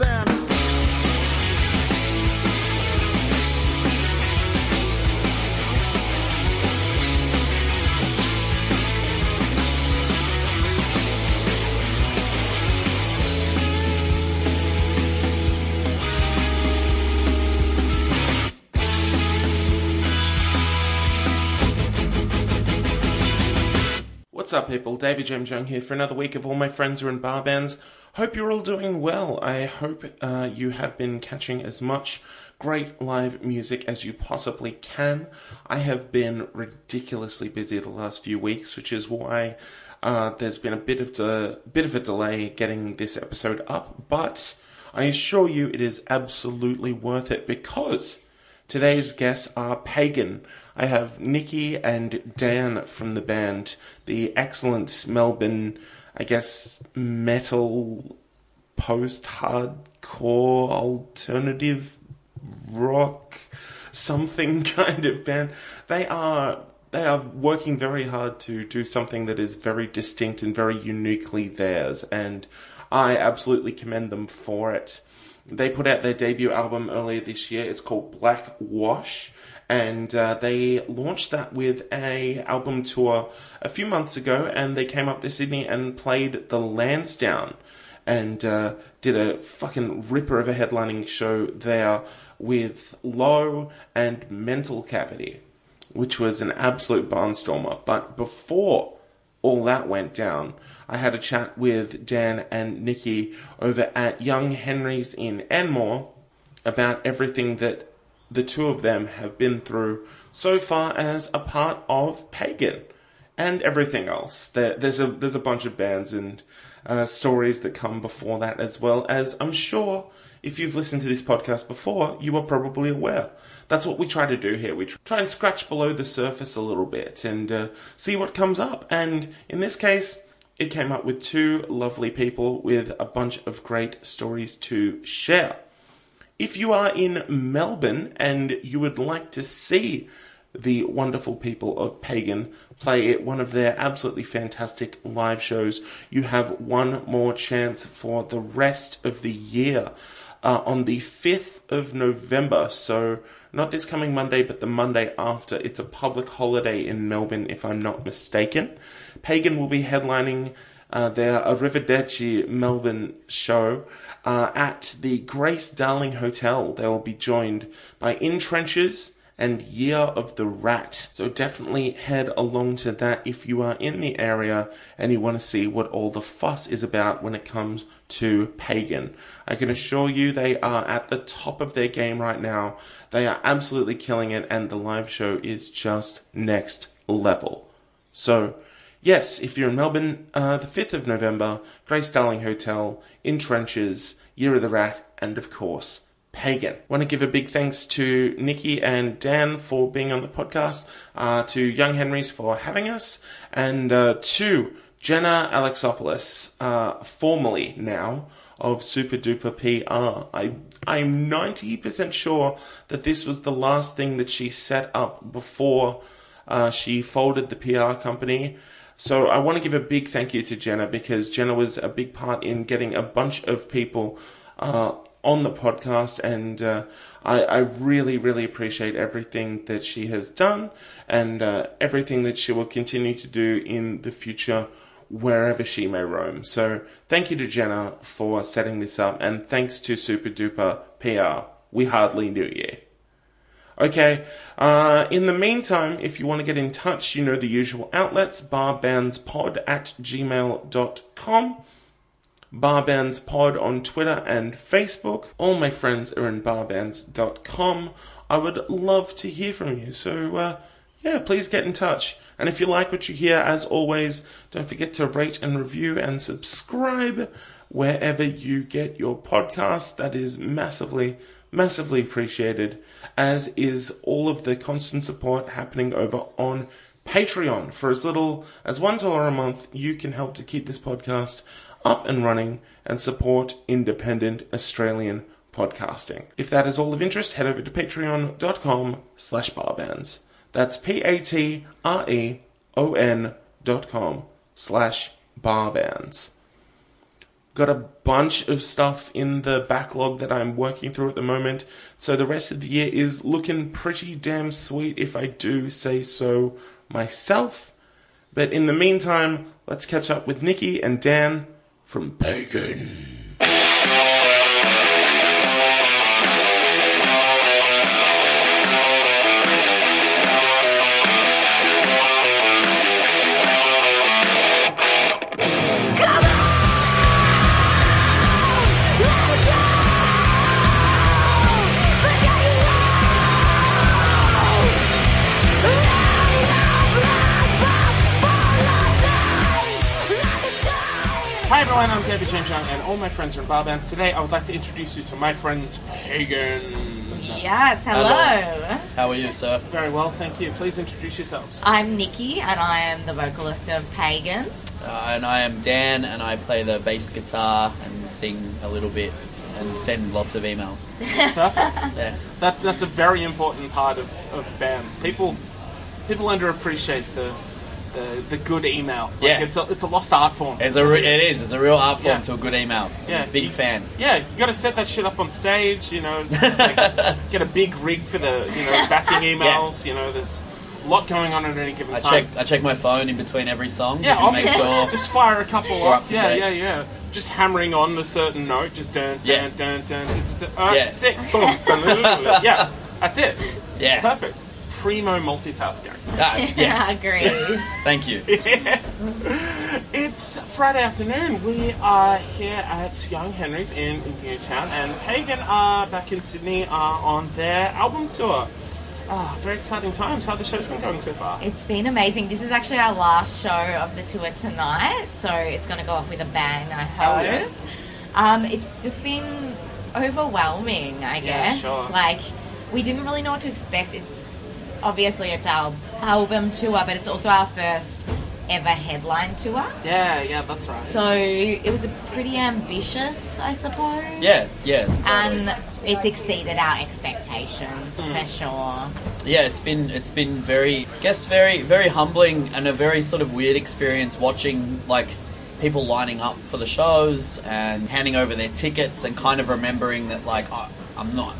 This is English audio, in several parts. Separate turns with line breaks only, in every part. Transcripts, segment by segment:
bands.
What's up, people? David James Young here for another week of All My Friends Are in Bar Bands. Hope you're all doing well. I hope uh, you have been catching as much great live music as you possibly can. I have been ridiculously busy the last few weeks, which is why uh, there's been a bit of a bit of a delay getting this episode up. But I assure you, it is absolutely worth it because Today's guests are Pagan. I have Nikki and Dan from the band, the excellent Melbourne, I guess, metal, post hardcore, alternative rock, something kind of band. They are they are working very hard to do something that is very distinct and very uniquely theirs, and I absolutely commend them for it. They put out their debut album earlier this year. It's called Black Wash, and uh, they launched that with a album tour a few months ago. And they came up to Sydney and played the Lansdowne, and uh, did a fucking ripper of a headlining show there with Low and Mental Cavity, which was an absolute barnstormer. But before all that went down, I had a chat with Dan and Nikki over at Young Henry's in Enmore about everything that the two of them have been through so far as a part of Pagan and everything else. There, there's a there's a bunch of bands and uh, stories that come before that as well as I'm sure if you've listened to this podcast before, you are probably aware. That's what we try to do here. We try and scratch below the surface a little bit and uh, see what comes up. And in this case, it came up with two lovely people with a bunch of great stories to share. If you are in Melbourne and you would like to see the wonderful people of Pagan play at one of their absolutely fantastic live shows, you have one more chance for the rest of the year. Uh, on the 5th of November, so not this coming Monday, but the Monday after. It's a public holiday in Melbourne, if I'm not mistaken. Pagan will be headlining uh, their Arrivederci Melbourne show uh, at the Grace Darling Hotel. They will be joined by In Trenches and Year of the Rat. So definitely head along to that if you are in the area and you want to see what all the fuss is about when it comes to Pagan. I can assure you they are at the top of their game right now. They are absolutely killing it and the live show is just next level. So, yes, if you're in Melbourne, uh, the 5th of November, Grace Darling Hotel, in Trenches, Year of the Rat, and of course, Pagan. Want to give a big thanks to Nikki and Dan for being on the podcast, uh, to Young Henrys for having us, and uh, to Jenna Alexopoulos, uh, formerly now of Super Duper PR. I I'm 90% sure that this was the last thing that she set up before uh, she folded the PR company. So I want to give a big thank you to Jenna because Jenna was a big part in getting a bunch of people uh, on the podcast, and uh, I, I, really, really appreciate everything that she has done and uh, everything that she will continue to do in the future wherever she may roam. So thank you to Jenna for setting this up, and thanks to Super Duper PR. We hardly knew you. Okay, uh, in the meantime, if you want to get in touch, you know the usual outlets barbandspod at gmail.com. Barbands Pod on Twitter and Facebook. All my friends are in barbands.com. I would love to hear from you. So, uh, yeah, please get in touch. And if you like what you hear, as always, don't forget to rate and review and subscribe wherever you get your podcasts. That is massively, massively appreciated, as is all of the constant support happening over on Patreon. For as little as $1 a month, you can help to keep this podcast up and running and support independent Australian podcasting. If that is all of interest, head over to patreon.com slash barbands. That's P-A-T-R-E-O-N dot com slash barbands.
Got a bunch of stuff in the backlog that I'm working through at the moment, so the rest of the year is looking pretty damn sweet if I do say so myself. But in the meantime, let's catch up with Nikki and Dan from Pagan. All my friends are in bar bands. Today, I would like to introduce you to my friends Pagan.
Yes, hello.
How are you, sir?
Very well, thank you. Please introduce yourselves.
I'm Nikki and I am the vocalist of Pagan.
Uh, and I am Dan, and I play the bass guitar and sing a little bit and send lots of emails.
Perfect.
Yeah,
that, that's a very important part of, of bands. People people underappreciate the the, the good email. Like,
Yeah.
it's a, it's a lost art form.
it's a re- it is. It's a real art form
Yeah.
to a good email.
Yeah,
big
you-
fan.
Yeah, you got to set that shit up on stage. You know, like, get a big rig for the you know backing emails. You know, there's a lot going on at any given
I
time.
I check I check my phone in between every song
Yeah,
just to make sure.
Just fire a couple off. Yeah, yeah, yeah. Just hammering on a certain note. Just dun dun
Yeah.
dun dun dun. dun, dun. All right,
Yeah.
sick. Boom. Yeah, that's it.
Yeah.
Perfect. Primo multitasking.
Ah, yeah,
Agreed.
thank you.
It's Friday afternoon. We are here at Young Henry's in Newtown, and Pagan are back in Sydney uh, on their album tour. Ah, very exciting times. How the show's been going so far?
it's been amazing. This is actually our last show of the tour tonight, so it's going to go off with a bang, I
Hell
hope.
yeah.
Um, it's just been overwhelming, I
Yeah,
guess.
sure.
Like, we didn't really know what to expect. It's obviously it's our album tour, but it's also our first ever headline tour.
Yeah, yeah, that's right.
So it was a pretty ambitious, I suppose.
Yeah, yeah. totally.
and it's exceeded our expectations
Hmm.
for sure.
yeah, it's been it's been very, I guess, very very humbling and a very sort of weird experience watching like people lining up for the shows and handing over their tickets and kind of remembering that like I, I'm not.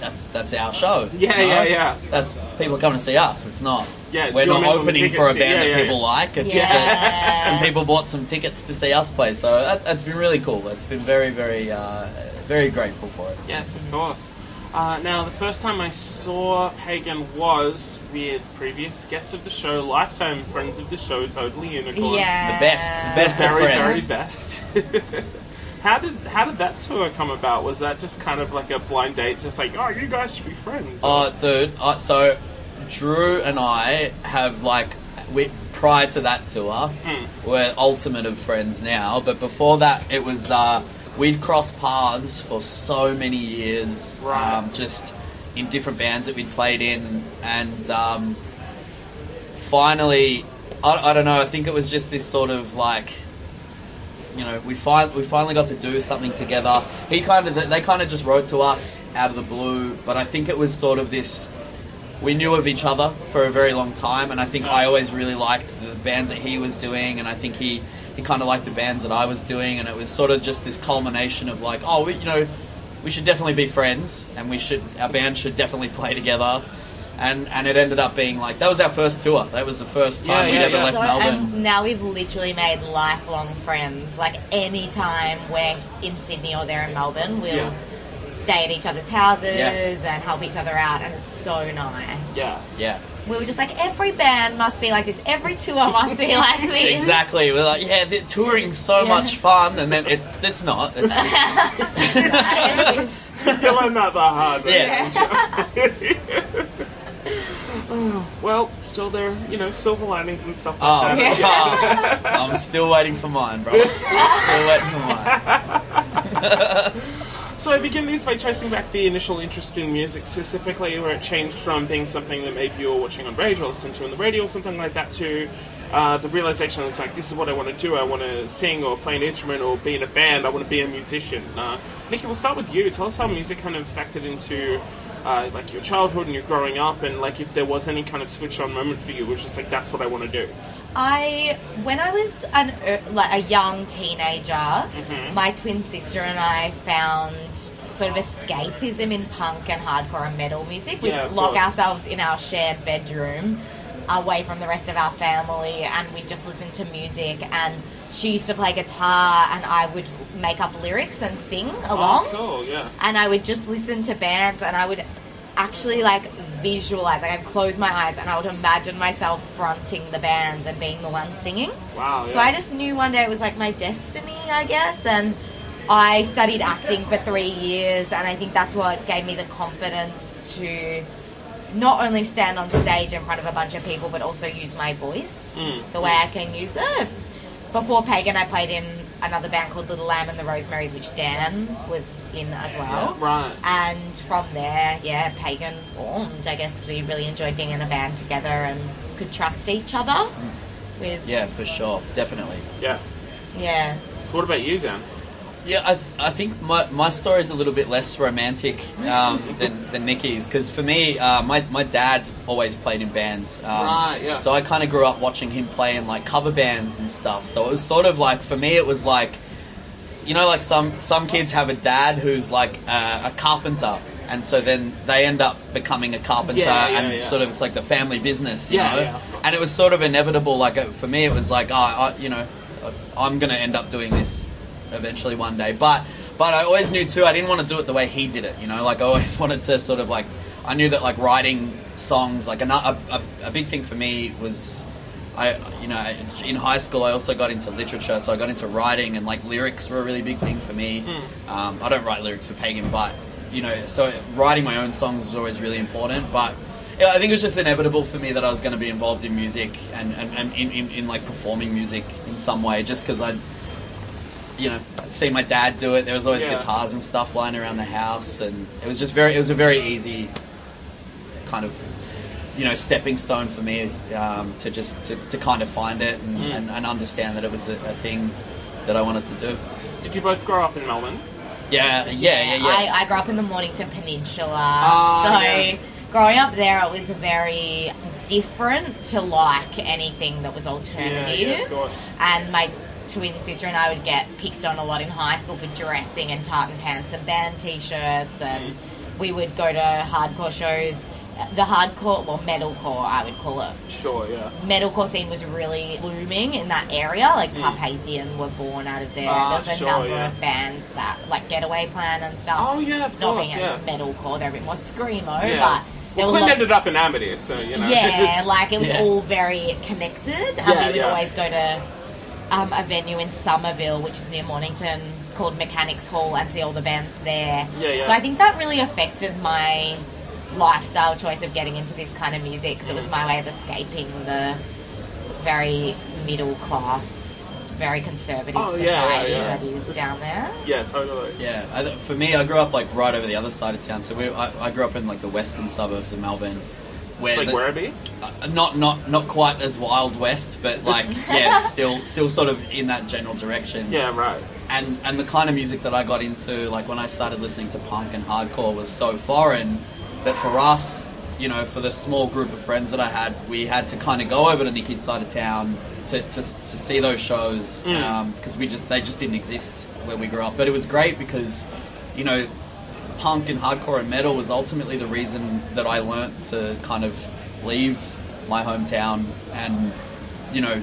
That's that's our show.
Yeah,
you know?
yeah, yeah.
That's people coming to see us. It's not.
Yeah, it's
we're not opening for a band
Yeah,
that
yeah,
people
yeah.
like. It's
Yeah.
that some people bought some tickets to see us play. So that, that's been really cool. It's been very very uh, very grateful for it.
Yes, of course. Uh, now, the first time I saw Pagan was with previous guests of the show, lifetime friends of the show, Totally Unicorn.
Yeah.
The best, the best of
very, very best. how did how did that tour come about? Was that just kind of like a blind date, just like, oh, you guys should be friends?
Oh, dude. Uh, so, Drew and I have like we prior to that tour,
Hmm.
we're ultimate of friends now. But before that, it was uh, we'd crossed paths for so many years,
Right.
um, just in different bands that we'd played in, and um, finally, I, I don't know. I think it was just this sort of like you know, we fin- we finally got to do something together. He kind of they kind of just wrote to us out of the blue, but I think it was sort of this. We knew of each other for a very long time, and I think I always really liked the bands that he was doing, and I think he he kind of liked the bands that I was doing, and it was sort of just this culmination of like, oh, we, you know, we should definitely be friends, and we should our band should definitely play together. And, and it ended up being like that was our first tour. That was the first time
Yeah,
we'd
yeah,
ever
yeah.
left
So,
Melbourne.
and now we've literally made lifelong friends. Like any time we're in Sydney or they're in Melbourne, we'll
Yeah.
stay at each other's houses
Yeah.
and help each other out, and it's so nice.
yeah.
yeah.
we were just like every band must be like this, every tour must be like this.
Exactly. We're like, yeah, the touring's so
Yeah.
much fun, and then it, it's not. It's,
you learn that the hard way.
yeah.
Well, still there, you know, silver linings and stuff like that.
Yeah.
oh, I'm still waiting for mine, bro. Still waiting for mine.
So I begin these by tracing back the initial interest in music, specifically where it changed from being something that maybe you were watching on radio or listening to on the radio or something like that to uh, the realization it's like, this is what I want to do. I want to sing or play an instrument or be in a band. I want to be a musician. Uh, Nikki, we'll start with you. Tell us how music kind of factored into uh, like your childhood and your growing up and like if there was any kind of switch on moment for you, which is like, that's what I want to do.
I when I was an er, like a young teenager,
Mm-hmm.
my twin sister and I found sort of escapism in punk and hardcore and metal music. We'd
Yeah,
lock
course.
ourselves in our shared bedroom, away from the rest of our family, and we'd just listen to music. And she used to play guitar, and I would make up lyrics and sing along
Oh, cool. Yeah.
and I would just listen to bands and I would actually like visualize like I'd close my eyes and I would imagine myself fronting the bands and being the one singing.
Wow. Yeah.
So I just knew one day it was like my destiny, I guess, and I studied acting for 3 years and I think that's what gave me the confidence to not only stand on stage in front of a bunch of people but also use my voice
Mm.
the way I can use it. Before Pagan I played in another band called Little Lamb and the Rosemaries which Dan was in as well.
Right.
And from there, yeah, Pagan formed, I guess, because we really enjoyed being in a band together and could trust each other mm. with,
Yeah, for sure, definitely.
Yeah.
yeah.
So what about you, Dan?
Yeah, I, th- I think my, my story is a little bit less romantic um, than, than Nikki's because for me, uh, my, my dad always played in bands. Um,
Right, yeah.
So I kind of grew up watching him play in like cover bands and stuff. So it was sort of like, for me, it was like, you know, like some, some kids have a dad who's like uh, a carpenter. And so then they end up becoming a carpenter,
Yeah, yeah,
and
yeah.
sort of it's like the family business, you know. and it was sort of inevitable. Like uh, for me, it was like, oh, I, you know, I'm going to end up doing this eventually one day. But but I always knew too. I didn't want to do it the way he did it. You know, like I always wanted to sort of like. I knew that like writing songs, like a, a, a, a big thing for me was. I, you know, in high school, I also got into literature, so I got into writing, and like lyrics were a really big thing for me. Um, I don't write lyrics for Pagan, but you know, so writing my own songs was always really important. But I think it was just inevitable for me that I was going to be involved in music and, and, and in, in, in like performing music in some way, just because I, you know, I'd seen my dad do it. There was always
Yeah.
guitars and stuff lying around the house, and it was just very, it was a very easy kind of, you know, stepping stone for me um, to just to, to kind of find it and,
Mm.
and, and understand that it was a, a thing that I wanted to do.
Did you both grow up in Melbourne?
Yeah, yeah, yeah, yeah.
I, I grew up in the Mornington Peninsula,
Ah,
so
yeah.
growing up there, it was very different to like anything that was alternative.
Yeah, yeah, of course.
And my twin sister and I would get picked on a lot in high school for dressing and tartan pants and band t-shirts, and we would go to hardcore shows. The hardcore, well, metalcore, I would call it
Sure. Yeah.
metalcore scene was really blooming in that area. Like Carpathian were born out of there.
Mm. Ah,
there was a
sure,
number
yeah.
of bands that, like Getaway Plan and stuff.
Oh yeah, of
Not
course.
being
Yeah.
as metalcore, they're a bit more screamo,
yeah.
but there
well,
were
Clint
lots-
ended up in Amityville, so you know.
yeah, like it was
Yeah.
all very connected, and
Yeah,
we would
yeah.
always go to um, a venue in Somerville, which is near Mornington, called Mechanics Hall, and see all the bands there.
Yeah, yeah.
So I think that really affected my lifestyle choice of getting into this kind of music because it was my way of escaping the very middle class, very conservative
Oh, yeah, yeah,
society
yeah.
that is down there.
yeah, totally.
Yeah, I, for me, I grew up like right over the other side of town. So we, I, I grew up in like the western suburbs of Melbourne, where
Like
the-
Werribee.
uh, not not not quite as wild west, but like yeah, still still sort of in that general direction.
Yeah, right.
And and the kind of music that I got into, like when I started listening to punk and hardcore, was so foreign that for us, you know, for the small group of friends that I had, we had to kind of go over to Nikki's side of town to, to, to see those shows
Mm.
because we just they just didn't exist where we grew up. But it was great because, you know, punk and hardcore and metal was ultimately the reason that I learnt to kind of leave my hometown and, you know,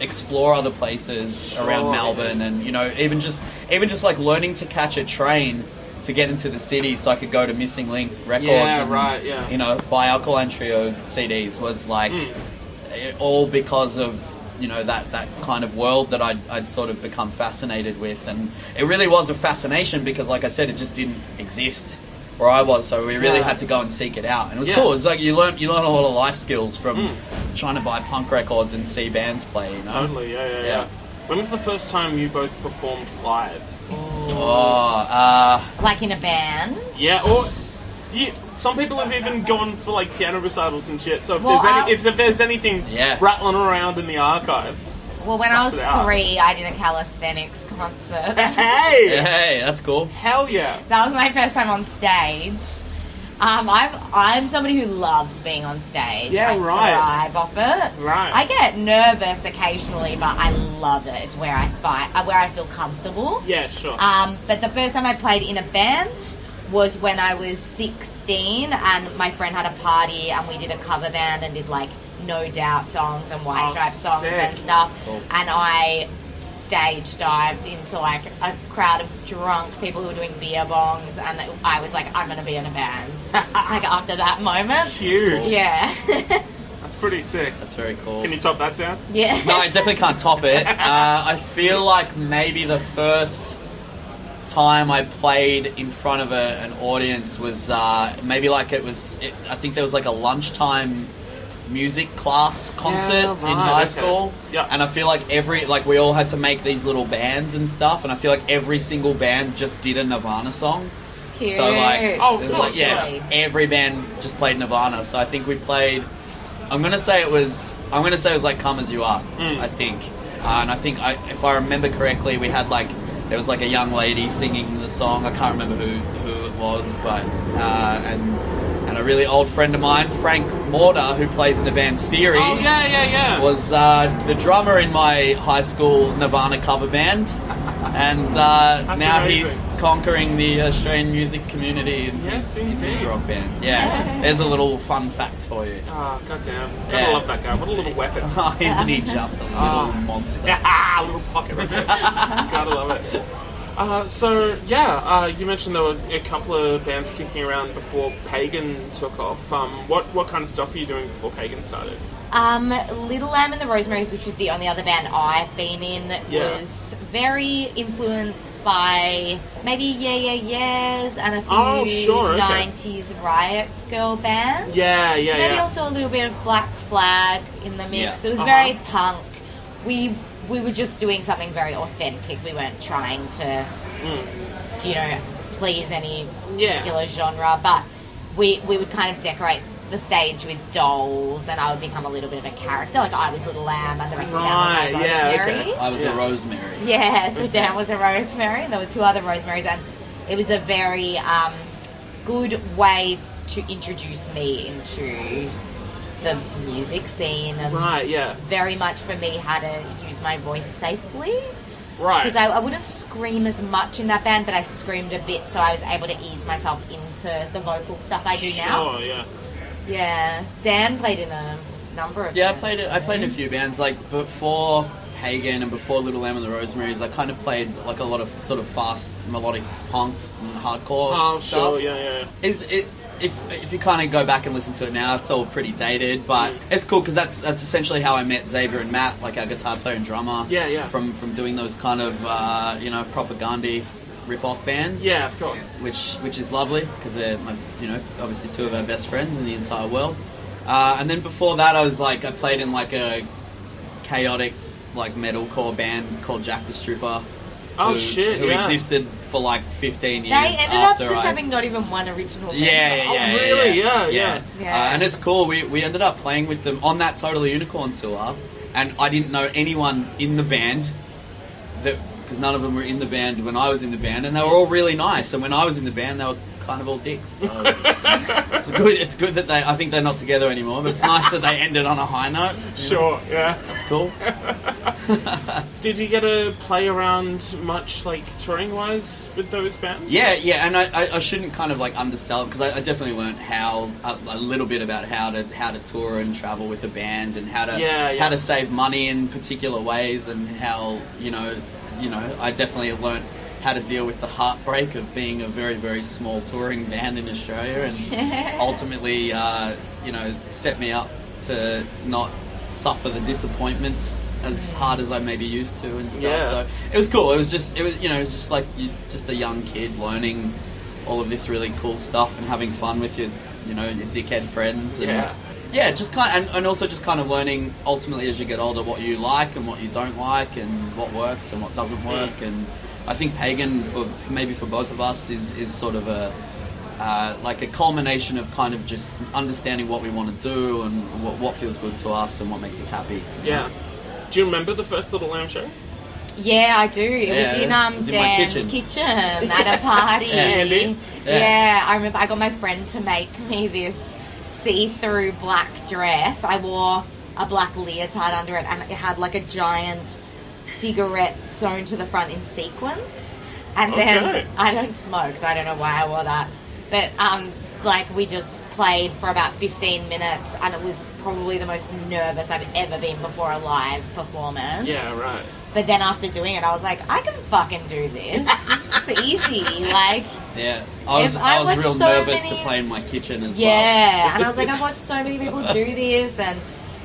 explore other places
Sure.
around Melbourne and you know even just even just like learning to catch a train to get into the city so I could go to Missing Link Records
Yeah,
and
right, yeah.
you know buy Alkaline Trio CDs was like
Mm.
all because of you know that that kind of world that I'd, I'd sort of become fascinated with and it really was a fascination because like I said it just didn't exist where I was so we really
Yeah.
had to go and seek it out and it was
Yeah.
cool it's like you learn you learn a lot of life skills from
Mm.
trying to buy punk records and see bands play you know
Totally. Yeah, yeah, yeah,
Yeah.
When was the first time you both performed live?
oh uh
Like in a band.
Yeah, or you, some people have even gone for like piano recitals and shit. So if
Well,
there's
I-
any, if, if there's anything
Yeah.
rattling around in the archives,
Well, when I was
Bust
three, I did a calisthenics concert.
hey,
hey that's cool
hell yeah!
That was my first time on stage. Um, I'm I'm somebody who loves being on stage.
Yeah,
I
right.
Thrive off it.
Right.
I get nervous occasionally, but I love it. It's where I find, uh, where I feel comfortable.
Yeah, sure.
Um, but the first time I played in a band was when I was 16, and my friend had a party, and we did a cover band and did like No Doubt songs and White
Oh,
Stripes songs
sick.
and stuff.
Cool.
And I stage dived into like a crowd of drunk people who were doing beer bongs, and I was like, I'm gonna be in a band. like after that moment,
Huge.
yeah,
That's pretty sick.
That's very cool.
Can you top that down?
yeah.
No, I definitely can't top it. Uh, I feel like maybe the first time I played in front of a, an audience was uh, maybe like it was. It, I think there was like a lunchtime music class concert
Yeah,
in
right,
high
okay.
school.
Yeah.
And I feel like every like we all had to make these little bands and stuff, and I feel like every single band just did a Nirvana song.
Cute.
So like,
Oh,
it was like yeah,
yeah.
every band just played Nirvana. So I think we played. I'm gonna say it was. I'm gonna say it was like "Come as You Are."
Mm.
I think, uh, and I think I, if I remember correctly, we had like there was like a young lady singing the song. I can't remember who who it was, but uh, and and a really old friend of mine, Frank Mortar, who plays in the band Ceres
Oh yeah, yeah, yeah.
was uh, the drummer in my high school Nirvana cover band, and uh, now he's conquering the Australian music community in
Yes,
his, in his rock band. Yeah, there's a little fun fact for you.
Oh, goddamn. Gotta
Yeah.
love that guy. What a little weapon.
Oh, isn't he just a little
Oh.
monster?
Ah, little pocket rocket. Gotta love it. Uh, so yeah, uh, you mentioned there were a couple of bands kicking around before Pagan took off. Um, what what kind of stuff were you doing before Pagan started?
Um, Little Lamb and the Rosemarys, which was the only other band I've been in,
Yeah.
was very influenced by maybe Yeah Yeah Yeahs and a few
Oh, sure, okay.
90s Riot Grrrl bands.
Yeah, yeah,
Maybe
yeah.
also a little bit of Black Flag in the mix.
Yeah.
It was
Uh-huh.
very punk. We we were just doing something very authentic. We weren't trying to, you know, please any
Mm. Yeah.
particular genre, but we we would kind of decorate the stage with dolls, and I would become a little bit of a character. Like I was Little Lamb, and the rest
Right,
of the band
yeah, okay.
I was
Yeah.
a Rosemary.
Yeah, so Dan was a Rosemary, and there were two other Rosemaries, and it was a very um, good way to introduce me into the music scene, and
Right, yeah,
very much for me how to use my voice safely.
right.
Because I, I wouldn't scream as much in that band, but I screamed a bit, so I was able to ease myself into the vocal stuff I do now.
Sure, yeah.
Yeah, Dan played in a number of.
Yeah, I
bands,
played it. I played in a few bands like before Pagan and before Little Lamb and the Rosemaries. I kind of played like a lot of sort of fast melodic punk and hardcore
Oh,
stuff.
sure, yeah, yeah.
Is it? If, if you kind of go back and listen to it now, it's all pretty dated, but
Mm.
it's cool because that's that's essentially how I met Xavier and Matt, like our guitar player and drummer.
Yeah, yeah.
From from doing those kind of uh, you know Propagandhi rip-off bands.
Yeah, of course.
which which is lovely because they're my, you know obviously two of our best friends in the entire world. Uh, and then before that, I was like I played in like a chaotic like metalcore band called Jack the Stripper.
Oh,
who,
shit,
Who
yeah.
existed for like 15 years.
They
years
ended up just
I.
having not even one original. band.
yeah, yeah,
Oh,
yeah,
really?
yeah,
Yeah, yeah.
Yeah.
Uh, and it's cool. We, we ended up playing with them on that Totally Unicorn tour, and I didn't know anyone in the band that because none of them were in the band when I was in the band, and they were all really nice. And when I was in the band, they were kind of all dicks. So it's good. It's good that they. I think they're not together anymore, but it's nice that they ended on a high note.
Sure, yeah.
That's cool.
Did you get to play around much, like touring wise, with those bands?
Yeah, yeah, and I, I, I shouldn't kind of like undersell it because I, I definitely learned how a, a little bit about how to how to tour and travel with a band and how to
Yeah, yeah.
how to save money in particular ways and how you know you know I definitely learned how to deal with the heartbreak of being a very very small touring band in Australia and ultimately uh, you know set me up to not suffer the disappointments as hard as I maybe used to and stuff.
Yeah.
So it was cool. It was just it was you know it was just like you just a young kid learning all of this really cool stuff and having fun with your you know your dickhead friends. And,
Yeah.
Yeah, just kind and, and also just kind of learning ultimately as you get older what you like and what you don't like and what works and what doesn't work and I think pagan for, for maybe for both of us is is sort of a uh, like a culmination of kind of just understanding what we want to do and what, what feels good to us and what makes us happy.
Yeah. Do you remember the first Little Lamb show?
Yeah, I do. It
Yeah,
was in um
it was in
Dan's
kitchen.
kitchen. at a party.
Yeah. Yeah.
Yeah. I remember I got my friend to make me this see-through black dress. I wore a black leotard under it, and it had like a giant cigarette sewn to the front in sequins. And
Okay.
then I don't smoke, so I don't know why I wore that. But um, like we just played for about 15 minutes, and it was probably the most nervous I've ever been before a live performance.
Yeah, right.
But then after doing it, I was like, I can fucking do this. it's is easy. Like,
Yeah, I was
I
I was real
so
nervous to play in my kitchen as well.
yeah. And I was like, I've watched so many people do this, and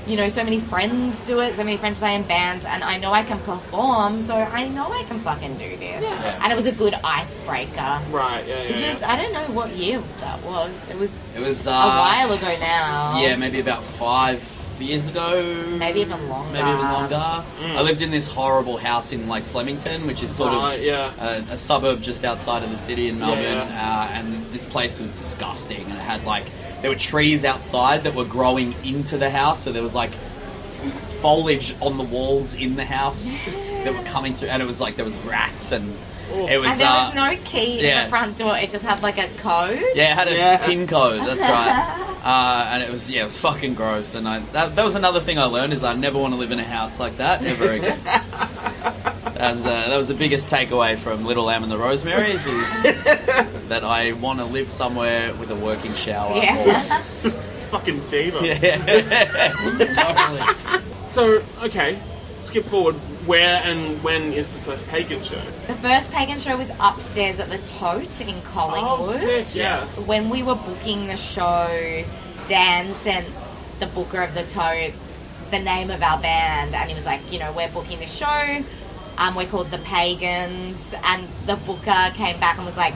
you know, so many friends do it. So many friends play in bands, and I know I can perform, so I know I can fucking do this.
Yeah.
And it was a good icebreaker.
Right, yeah, yeah.
This
yeah.
was I don't know what year that was. It was
It was
a
uh,
while ago now.
Yeah, maybe about five years ago.
Maybe even longer.
Maybe even longer. I lived in this horrible house in like Flemington, which is sort
Right,
of
yeah.
a, a suburb just outside of the city in Melbourne.
Yeah,
Uh, and this place was disgusting, and it had like there were trees outside that were growing into the house, so there was like foliage on the walls in the house that were coming through, and it was like there was rats and. It was,
And there
uh,
was no key
yeah.
in the front door. It just had like a code.
Yeah, it had a
Yeah.
pin code. That's right. Uh, and it was yeah, it was fucking gross. And I that, that was another thing I learned is I never want to live in a house like that ever again. That was, uh, that was the biggest takeaway from Little Lamb and the Rosemary's is that I want to live somewhere with a working shower.
Yeah.
Fucking diva.
Yeah, totally.
So, okay, skip forward. Where and when is the first pagan show?
The first pagan show was upstairs at the Tote in Collingwood.
Oh, sick, yeah.
When we were booking the show, Dan sent the booker of the Tote the name of our band, and he was like, you know, we're booking the show. Um, we're called the Pagans, and the booker came back and was like,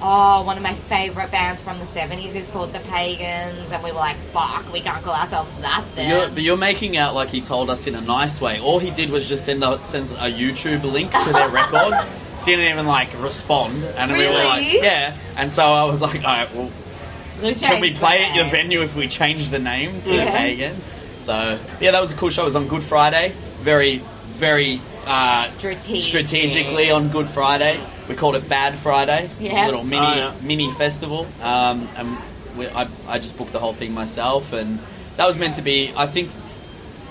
oh, one of my favorite bands from the '70s is called the Pagans, and we were like, fuck, we can't call ourselves that then.
You're, but you're making out like he told us in a nice way. All he did was just send a, send a YouTube link to their record. Didn't even like respond, and we were like, yeah. And so I was like, all right, well,
We
can we play at your venue if we change the name to
Yeah.
the Pagan? So yeah, that was a cool show. It was on Good Friday. Very, very uh,
Strategic.
strategically on Good Friday. We called it Bad Friday. It was
Yeah.
a little mini
Oh, yeah.
mini festival. Um, and we, I, I just booked the whole thing myself, and that was meant to be. I think.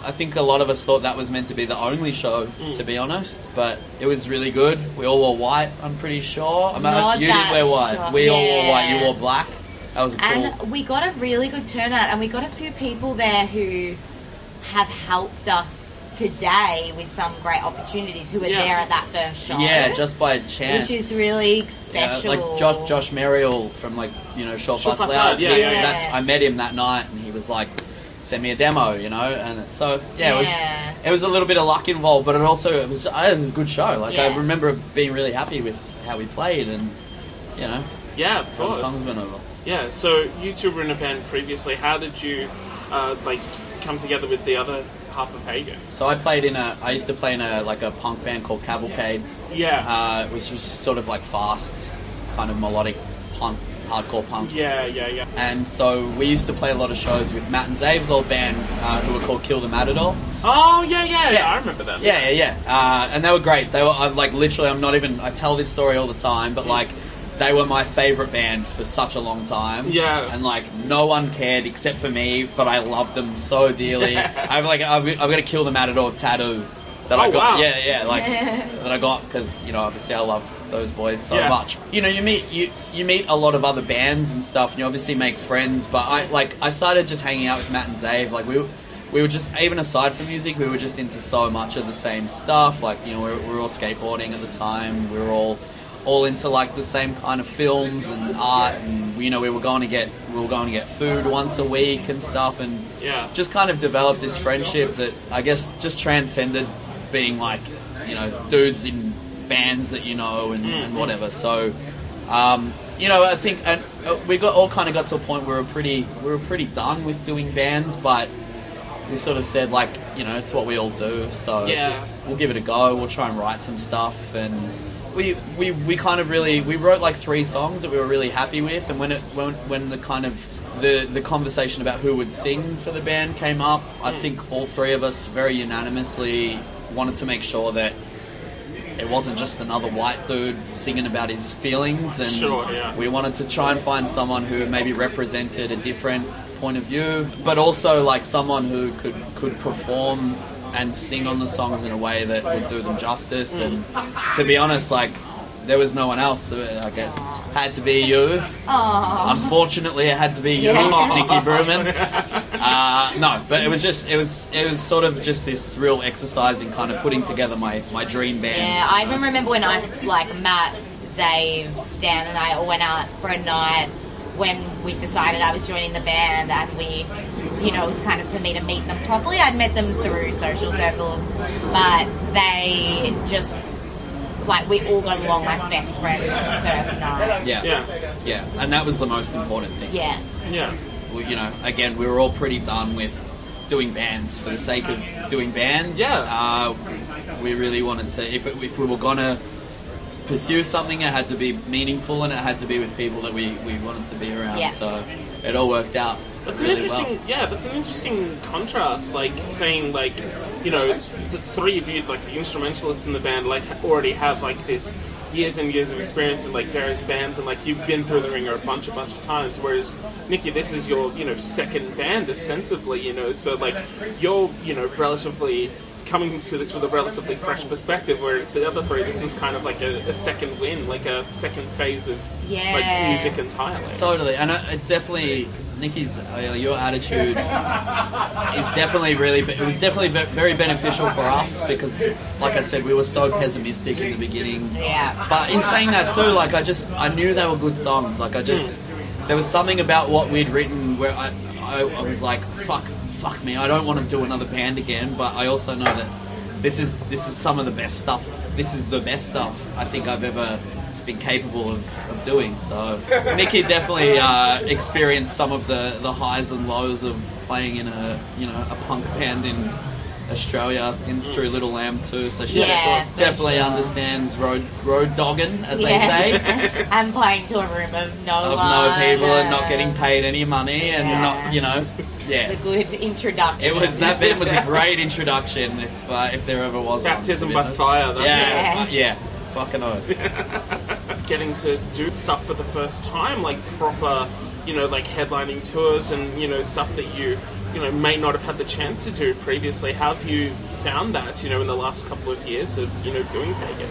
I think a lot of us thought that was meant to be the only show,
Mm.
to be honest. But it was really good. We all wore white. I'm pretty sure. I mean,
Not
you
that
didn't wear white.
sure.
We all wore white. You
Yeah.
wore black. That was cool.
And we got a really good turnout, and we got a few people there who have helped us today with some great opportunities who were
Yeah.
there at that first show.
Yeah, just by chance.
which is really
Yeah,
special.
like Josh Josh Merrill from like you know Short
Short
Fast
Fast
Loud.
Loud, yeah,
he-
yeah, yeah.
That's I met him that night and he was like, send me a demo, you know, and so yeah, it was it was a little bit of luck involved, but it also it was, it was a good show. Like I remember being really happy with how we played and you know
Yeah, of
how the
course.
songs went over.
Yeah, so you two were in a band previously. How did you, uh, like, come together with the other half of?
So I played in a I used to play in a like a punk band called Cavalcade.
Yeah.
Uh, which was sort of like fast, kind of melodic punk, hardcore punk.
yeah, yeah, yeah.
And so we used to play a lot of shows with Matt and Zave's old band, uh, who were called Kill the Matador.
Oh, yeah, yeah,
Yeah.
I remember them.
Yeah, yeah, yeah. Uh, and they were great. They were like literally. I'm not even. I tell this story all the time, but like. They were my favorite band for such a long time.
Yeah.
And like no one cared except for me, but I loved them so dearly. I've like I've, I've got a kill the matador tattoo that I
Oh,
got.
wow.
Yeah, yeah, like that I got because you know obviously I love those boys so
Yeah.
much. You know, you meet you you meet a lot of other bands and stuff, and you obviously make friends. But I like I started just hanging out with Matt and Zave. Like we. were- We were just even aside from music, we were just into so much of the same stuff. Like you know, we were, we were all skateboarding at the time. We were all all into like the same kind of films and art, and you know, we were going to get we were going to get food once a week and stuff, and
Yeah.
just kind of developed this friendship that I guess just transcended being like you know dudes in bands that you know and, and whatever. So um, you know I think and uh, we got all kind of got to a point where we were pretty we were pretty done with doing bands, but we sort of said like you know it's what we all do, so
Yeah.
we'll give it a go. We'll try and write some stuff and. We, we, we kind of really we wrote like three songs that we were really happy with and when it when, when the kind of the the conversation about who would sing for the band came up I hmm. think all three of us very unanimously wanted to make sure that it wasn't just another white dude singing about his feelings, and
Sure, yeah.
we wanted to try and find someone who maybe represented a different point of view, but also like someone who could could perform and sing on the songs in a way that would do them justice. And to be honest, like there was no one else. uh, I guess had to be you.
Aww.
Unfortunately, it had to be you,
Yeah.
Nikki Brumen. Uh, no, but it was just it was it was sort of just this real exercise in kind of putting together my my dream band.
Yeah, I even remember when I like Matt, Zave, Dan, and I all went out for a night when we decided I was joining the band, and we, you know, it was kind of for me to meet them properly. I'd met them through social circles, but they just like we all got along like best friends on the first night.
yeah,
Yeah.
yeah, and that was the most important thing.
Yes.
Yeah.
we, you know, again, we were all pretty done with doing bands for the sake of doing bands.
Yeah.
Uh, we really wanted to, if, if we were gonna pursue something, it had to be meaningful and it had to be with people that we, we wanted to be around.
Yeah.
So it all worked out
That's an
really
interesting,
well.
yeah. That's an interesting contrast. Like saying, like, you know, the three of you, like the instrumentalists in the band, like already have like this years and years of experience in like various bands, and like you've been through the ringer a bunch, a bunch of times. Whereas Nikki, this is your, you know, second band, ostensibly, you know. So like you're, you know, relatively coming to this with a relatively fresh perspective, whereas the other three, this is kind of like a, a second win, like a second phase of
Yeah.
like music entirely.
Totally, and it, it definitely, Nikki's, uh, your attitude is definitely really, it was definitely ve- very beneficial for us because, like I said, we were so pessimistic in the beginning.
Yeah.
But in saying that too, like I just, I knew they were good songs. Like I just, there was something about what we'd written where I, I, I was like, fuck, fuck me, I don't want to do another band again. But I also know that this is, this is some of the best stuff. This is the best stuff I think I've ever been capable of, of doing. So Nikki definitely uh, experienced some of the, the highs and lows of playing in a, you know, a punk band in. Australia in through Little Lamb too, so she
Yeah, for
definitely
sure.
understands road road dogging, as
Yeah.
they say,
I'm playing to a room of no
of
one.
no people and not getting paid any money and
Yeah.
not you know, yeah.
It's a good introduction.
It was that bit was a great introduction if uh, if there ever was
Baptism
be
by fire. That's
Yeah,
Yeah.
yeah, fucking oath.
getting to do stuff for the first time, like proper, you know, like headlining tours and you know stuff that you, you know, may not have had the chance to do previously. How have you found that, you know, in the last couple of years of you know doing pagan?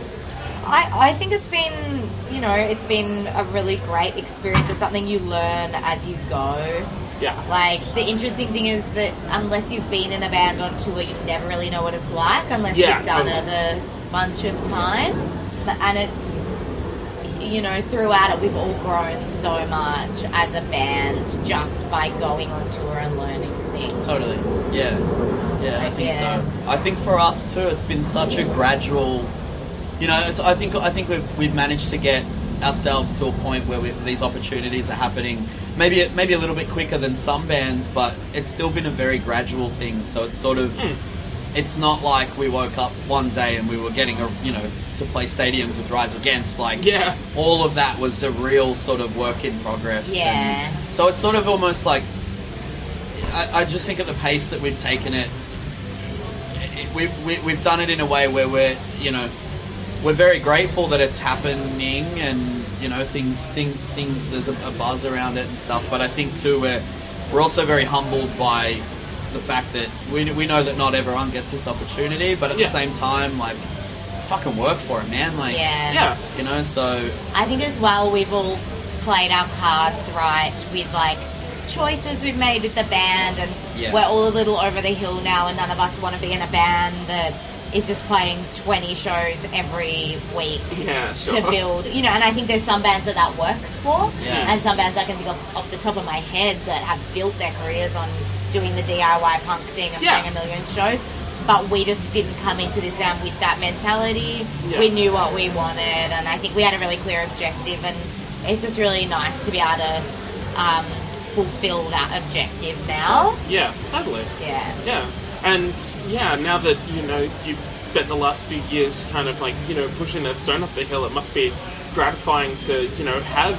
I, I think it's been, you know, it's been a really great experience. It's something you learn as you go.
Yeah,
Like, the interesting thing is that unless you've been in a band on tour, you never really know what it's like unless
Yeah,
you've done
totally.
it a bunch of times. And it's, you know, throughout it, we've all grown so much as a band just by going on tour and learning things.
Totally. Yeah. Yeah, I think
Yeah.
so. I think for us too, it's been such a gradual. You know, it's, I think I think we've we've managed to get ourselves to a point where we, these opportunities are happening. Maybe maybe a little bit quicker than some bands, but it's still been a very gradual thing. So it's sort of. Hmm. It's not like we woke up one day and we were getting a you know to play stadiums with Rise Against. Like
Yeah.
all of that was a real sort of work in progress. and
Yeah.
so it's sort of almost like I, I just think at the pace that we've taken it, it we, we, we've done it in a way where we're, you know, we're very grateful that it's happening and, you know, things, thing, things, there's a, a buzz around it and stuff. But I think too, we're, we're also very humbled by the fact that we, we know that not everyone gets this opportunity, but at
Yeah.
the same time, like, fucking work for it, man. Like,
Yeah.
yeah,
you know, so
I think as well we've all played our cards right with like choices we've made with the band and
Yeah.
we're all a little over the hill now and none of us want to be in a band that is just playing 20 shows every week
yeah, sure.
to build you know and I think there's some bands that that works for
Yeah.
and some bands I can think of off the top of my head that have built their careers on doing the DIY punk thing and playing a million shows but we just didn't come into this band with that mentality
Yeah.
we knew what we wanted and I think we had a really clear objective and it's just really nice to be able to um, fulfill that objective now.
Yeah, totally.
yeah.
Yeah, and yeah, now that you know you've spent the last few years kind of like you know pushing that stone up the hill, it must be gratifying to you know have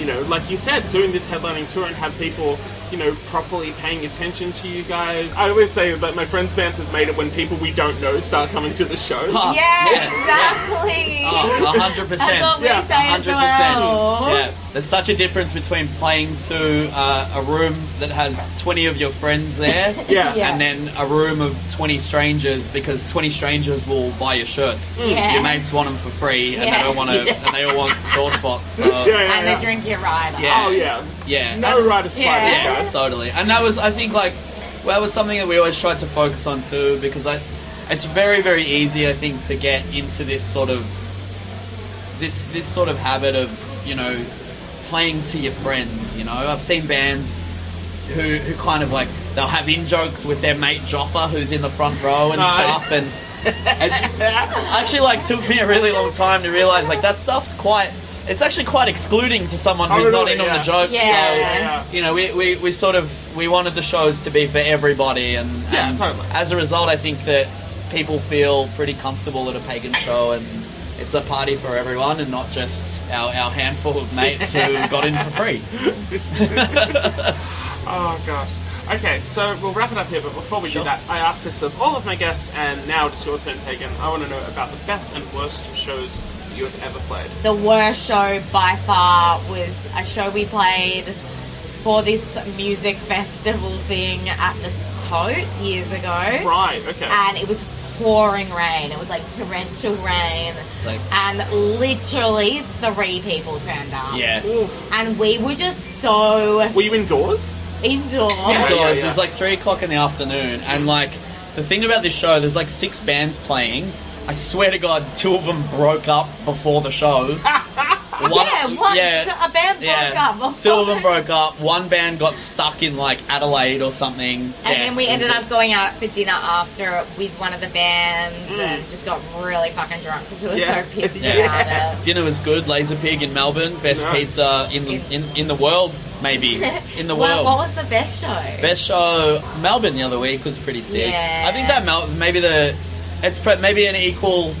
you know like you said doing this headlining tour and have people you know, properly paying attention to you guys. I always say that my friends' bands have made it when people we don't know start coming to the show.
Ah, huh.
Yeah,
Yeah,
exactly.
Oh, a hundred
That's what
percent.
we
Yeah,
say as
Hundred
well.
percent. Yeah, there's such a difference between playing to uh, a room that has 20 of your friends there,
Yeah.
Yeah.
and then a room of 20 strangers because 20 strangers will buy your shirts. Mm.
Yeah.
Your mates want them for free, and
Yeah.
they don't want to, and they all want door spots. So,
Yeah, yeah,
And
yeah.
the drink your rider.
Yeah.
Oh yeah.
Yeah.
No rider spiders,
Yeah.
Yeah,
guys.
totally. And that was, I think, like, well, that was something that we always tried to focus on too, because I, it's very, very easy, I think, to get into this sort of, this this sort of habit of, you know, playing to your friends. You know, I've seen bands who who kind of like they'll have in jokes with their mate Joffa, who's in the front row and
No.
stuff, and it's actually like took me a really long time to realize like that stuff's quite. It's actually quite excluding to someone who's not
Totally,
in on the joke.
Yeah.
So
Yeah.
you know, we, we, we sort of we wanted the shows to be for everybody, and,
Yeah,
and
totally.
as a result, I think that people feel pretty comfortable at a pagan show, and it's a party for everyone, and not just our, our handful of mates who got in for free.
Oh gosh. Okay, so we'll wrap it up here, but before we
Sure.
do that, I asked this of all of my guests, and now it's your turn, Pagan. I want to know about the best and worst shows you have ever played.
The worst show by far was a show we played for this music festival thing at the Tote years ago.
Right, okay.
And it was pouring rain. It was like torrential rain.
Like,
And literally three people turned up.
yeah.
Oof.
And we were just so
Were you indoors?
indoors.
Yeah.
Indoors,
yeah.
it was like three o'clock in the afternoon, and like the thing about this show, there's like six bands playing. I swear to God, two of them broke up before the show. One-
yeah, one,
yeah.
a band broke
Yeah,
up.
two of them broke up. One band got stuck in like Adelaide or something.
And
Yeah,
then we ended up going out for dinner after with one of the bands
Mm.
and just got really fucking drunk because we were
Yeah.
so pissed
Yeah.
about it.
Dinner was good. Lazerpig in Melbourne, best
Nice.
pizza in the in, in the world, maybe in the
Well,
world.
what was the best show?
Best show Melbourne the other week was pretty sick.
Yeah.
I think that Mel- maybe the it's pre- maybe an equal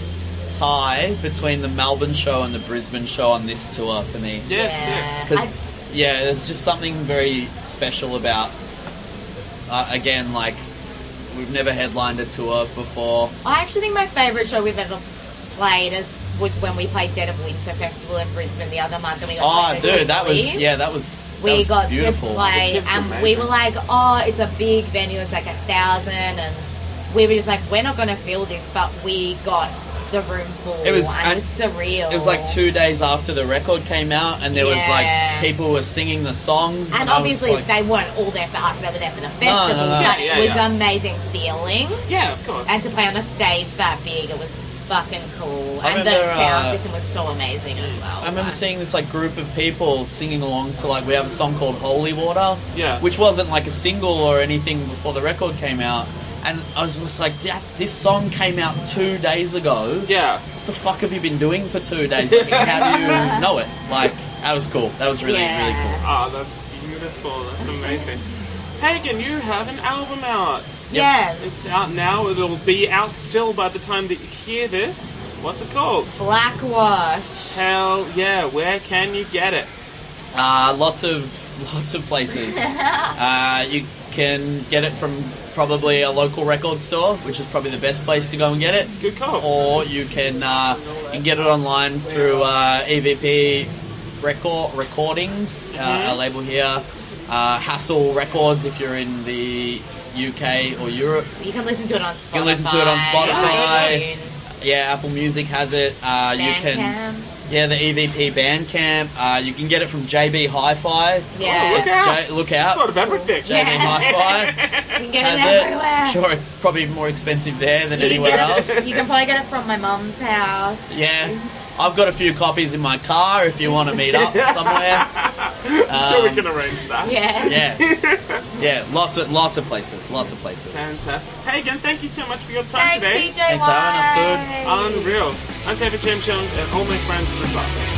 tie between the Melbourne show and the Brisbane show on this tour for me.
Yes,
yeah.
Because yeah, there's just something very special about. Uh, again, like we've never headlined a tour before.
I, I actually think my favourite show we've ever played is, was when we played Dead of Winter Festival in Brisbane the other month and we got
Oh,
to play
dude, that was yeah, that was that
we
was
got
beautiful.
to play
The Tiv's
and we were like, oh, it's a big venue, it's like a thousand and we were just like, we're not going to feel this, but we got the room full
It was-
and it was surreal.
It was like two days after the record came out, and there was like people were singing the songs,
And
I was
obviously,
like-
they weren't all there for us; they were there for the festival.
no, no.
But
Yeah,
it was
yeah.
an amazing feeling,
Yeah, of course.
and to play on a stage that big, it was fucking cool.
I
and the sound
uh,
system was so amazing as well.
I remember
Like-
seeing this like group of people singing along to like we have a song called Holy Water,
Yeah.
which wasn't like a single or anything before the record came out, and I was just like, yeah, this song came out two days ago.
yeah.
What the fuck have you been doing for two days? Like, how do you know it? Like that was cool. That was really
Yeah.
really cool.
Ah, that's beautiful. That's amazing. Pagan, you have an album out.
Yes,
It's out now. It'll be out still by the time that you hear this. What's it called?
Blackwash.
Hell yeah! Where can you get it?
Uh, lots of lots of places. uh, you can get it from probably a local record store, which is probably the best place to go and get it.
Good call.
or you can uh, you can get it online through uh, EVP Record Recordings, uh,
Mhm.
our label here. Uh, Hassle Records if you're in the UK or Europe.
You can listen to it on Spotify.
You can listen to it on Spotify.
iTunes,
Yeah, Apple Music has it. Uh, you can
Bandcamp.
Yeah the EVP Bandcamp. Uh, you can get it from JB Hi-Fi.
Yeah.
Oh, look
It's
out.
J- look out.
Sort of everything.
JB
Yeah.
Hi-Fi
You can get
has
it
it.
everywhere.
Sure, it's probably more expensive there than
You
anywhere else.
You can probably get it from my mum's house.
Yeah, I've got a few copies in my car if you want to meet up somewhere.
I'm sure we
Um,
can arrange that.
Yeah.
Yeah, yeah, lots of lots of places, lots of places.
Fantastic. Pagan, thank you so much for your time
Thanks,
today.
DJ
Thanks for having us, dude.
White.
Unreal. I'm David James Young, and all my friends are involved.